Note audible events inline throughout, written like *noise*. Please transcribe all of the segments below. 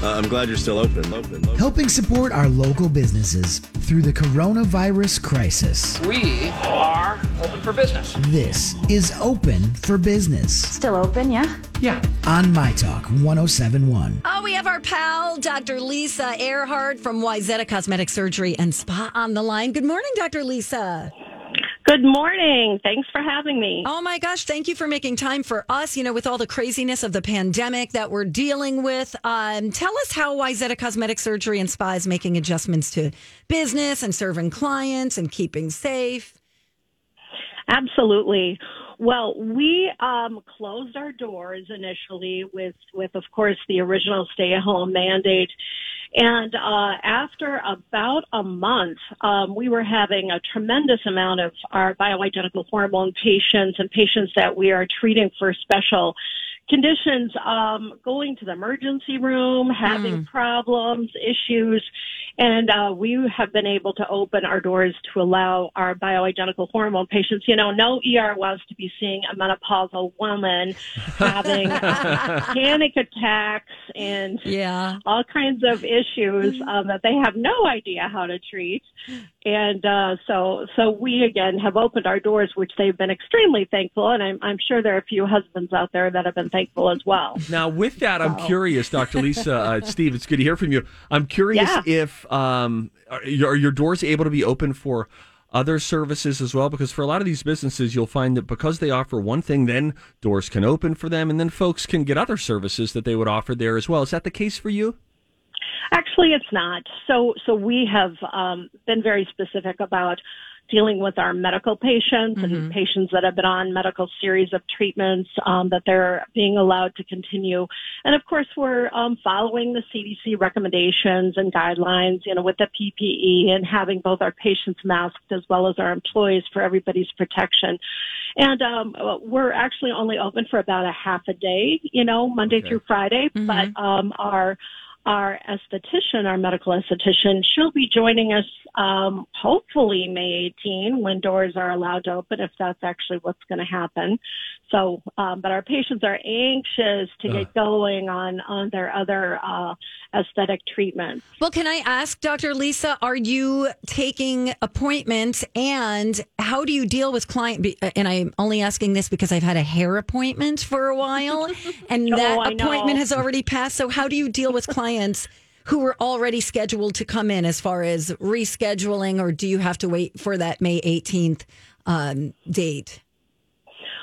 Uh, I'm glad you're still open. open, open. helping support our local businesses through the coronavirus crisis. We are open for business. This is Open for Business Still open, yeah? Yeah. on My Talk 1071. Oh, we have our pal, Dr. Lisa Erhard from Wayzata Cosmetic Surgery and Spa on the line. Good morning, Dr. Lisa. Good morning. Thanks for having me. Oh my gosh, thank you for making time for us. You know, with all the craziness of the pandemic that we're dealing with, um, tell us how Wayzata Cosmetic Surgery and Spa is making adjustments to business and serving clients and keeping safe. Absolutely. Well, we um, closed our doors initially with, with of course, the original stay-at-home mandate, and uh, after about a month, um, we were having a tremendous amount of our bioidentical hormone patients and patients that we are treating for special conditions um, going to the emergency room, having problems, issues, and uh, we have been able to open our doors to allow our bioidentical hormone patients. You know, no ER wants to be seeing a menopausal woman having *laughs* panic attacks and Yeah. all kinds of issues um, that they have no idea how to treat. And uh, so, so we again have opened our doors, which they've been extremely thankful, and I'm, I'm sure there are a few husbands out there that have been as well. Now, with that, I'm curious, Dr. Lisa, uh, *laughs* Steve, it's good to hear from you. I'm curious Yeah. if um, are, your, are your doors able to be open for other services as well? Because for a lot of these businesses, you'll find that because they offer one thing, then doors can open for them, and then folks can get other services that they would offer there as well. Is that the case for you? Actually, it's not. So, so we have um, been very specific about dealing with our medical patients and patients that have been on medical series of treatments um, that they're being allowed to continue. And of course, we're um, following the CDC recommendations and guidelines, you know, with the PPE and having both our patients masked as well as our employees for everybody's protection. And um, we're actually only open for about a half a day, you know, Monday through Friday, but um, our our esthetician, our medical esthetician, she'll be joining us um, hopefully May 18 when doors are allowed to open, if that's actually what's going to happen. So, um, but our patients are anxious to get going on on their other uh, aesthetic treatments. Well, can I ask, Dr. Lisa, are you taking appointments and how do you deal with client? be- And I'm only asking this because I've had a hair appointment for a while *laughs* and Oh, that I know. appointment has already passed. So, how do you deal with clients who were already scheduled to come in as far as rescheduling, or do you have to wait for that May 18th um, date?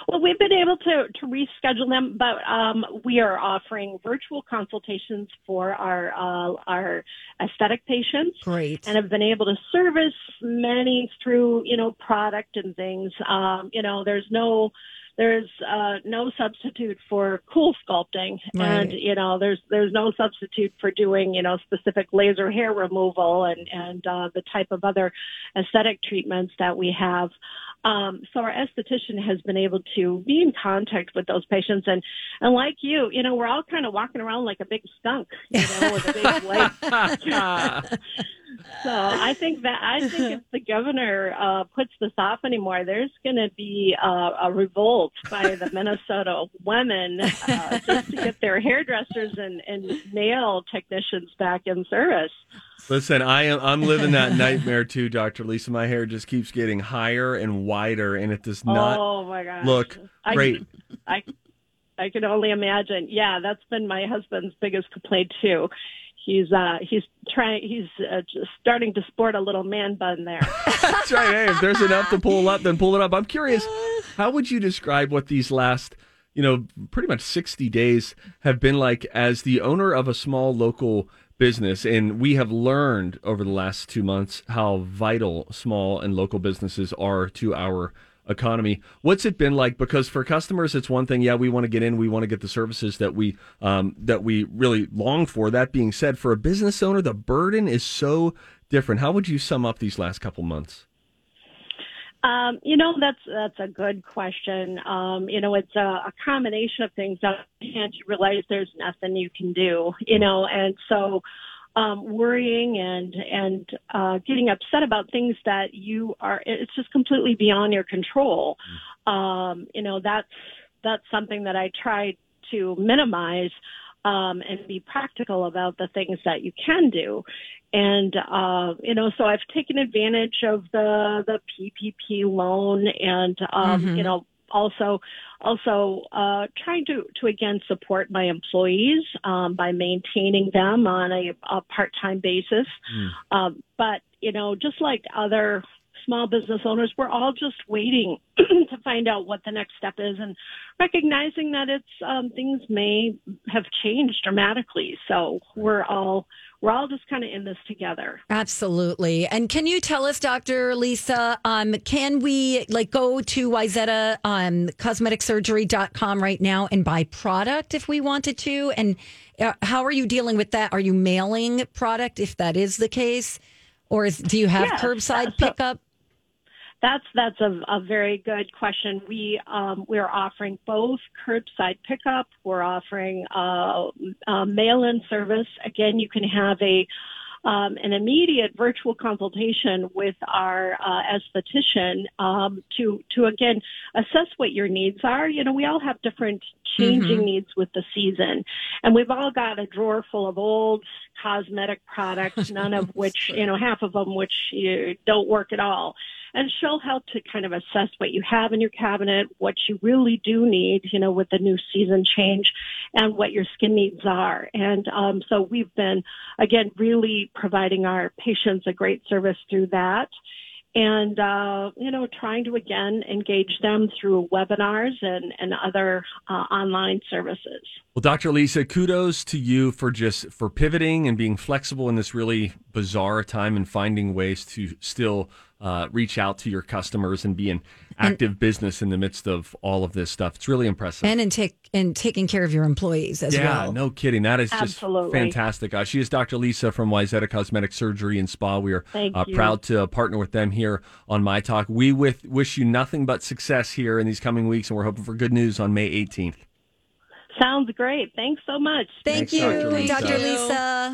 Well, we've been able to, to reschedule them, but um, we are offering virtual consultations for our uh, our aesthetic patients. Great. and have been able to service many through you know product and things um you know there's no there's uh no substitute for cool sculpting. And you know there's there's no substitute for doing you know specific laser hair removal and and uh the type of other aesthetic treatments that we have um, so our esthetician has been able to be in contact with those patients and, and like you, you know, we're all kind of walking around like a big skunk, you know, with a big *laughs* light. So I think that I think if the governor uh, puts this off anymore, there's going to be uh, a revolt by the Minnesota women uh, just to get their hairdressers and, and nail technicians back in service. Listen, I am I'm living that nightmare too, Dr. Lisa. My hair just keeps getting higher and wider, and it does not oh my gosh! look I- great. I I can only imagine. Yeah, that's been my husband's biggest complaint too. He's uh he's trying he's uh, just starting to sport a little man bun there. *laughs* That's right. Hey, if there's enough to pull up, then pull it up. I'm curious, *laughs* how would you describe what these last, you know, pretty much 60 days have been like as the owner of a small local business? And we have learned over the last two months how vital small and local businesses are to our economy. What's it been like? Because for customers, it's one thing. Yeah, we want to get in. We want to get the services that we um, that we really long for. That being said, for a business owner, the burden is so different. How would you sum up these last couple months? Um, you know, that's that's a good question. Um, you know, it's a, a combination of things. On one hand, you realize there's nothing you can do. You know, and so um, worrying and and uh, getting upset about things that you are it's just completely beyond your control. Um, you know, that's that's something that I try to minimize. Um, and be practical about the things that you can do. And uh, you know, so I've taken advantage of the the PPP loan, and um, you know, also also uh, trying to to again support my employees um, by maintaining them on a, a part time basis. Um, but you know, just like other small business owners, we're all just waiting *clears throat* to find out what the next step is and recognizing that it's um, things may have changed dramatically. So we're all we're all just kind of in this together. Absolutely. And can you tell us, Dr. Lisa, um, can we like go to Wayzata um, cosmeticsurgery.com right now and buy product if we wanted to? And uh, how are you dealing with that? Are you mailing product if that is the case? Or is, do you have Yes, curbside uh, so- pickup? That's that's a, a very good question. We um, we're offering both curbside pickup. We're offering uh, uh, mail-in service. Again, you can have a um, an immediate virtual consultation with our uh, esthetician um, to to again assess what your needs are. You know, we all have different changing needs with the season, and we've all got a drawer full of old cosmetic products, none of *laughs* which you know half of them which you don't work at all. And she'll help to kind of assess what you have in your cabinet, what you really do need, you know, with the new season change, and what your skin needs are. And um, so we've been, again, really providing our patients a great service through that. And, uh, you know, trying to again engage them through webinars and, and other uh, online services. Well, Dr. Lisa, kudos to you for just for pivoting and being flexible in this really bizarre time and finding ways to still uh, reach out to your customers and be an active business in the midst of all of this stuff. It's really impressive. And in take and taking care of your employees as yeah, well. no kidding. That is just Absolutely. fantastic. Uh, she is Dr. Lisa from Wayzata Cosmetic Surgery and Spa. We are uh, proud to partner with them here on My Talk. We with, wish you nothing but success here in these coming weeks, and we're hoping for good news on May 18th. Sounds great. Thanks so much. Thank Thanks, you, Dr. Lisa. Dr. Lisa.